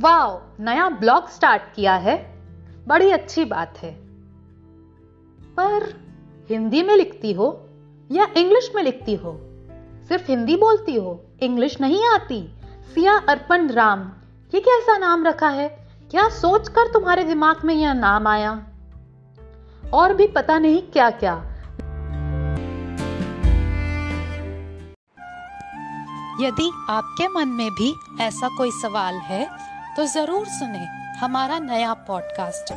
Wow नया blog start किया है। बड़ी अच्छी बात है। पर हिंदी में लिखती हो या इंग्लिश में लिखती हो? सिर्फ़ हिंदी बोलती हो? इंग्लिश नहीं आती। सिया अर्पण राम, ये कैसा नाम रखा है? क्या सोचकर तुम्हारे दिमाग में यह नाम आया? और भी पता नहीं क्या क्या यदि आपके मन में भी ऐसा कोई सवाल है तो ज़रूर सुने हमारा नया पॉडकास्ट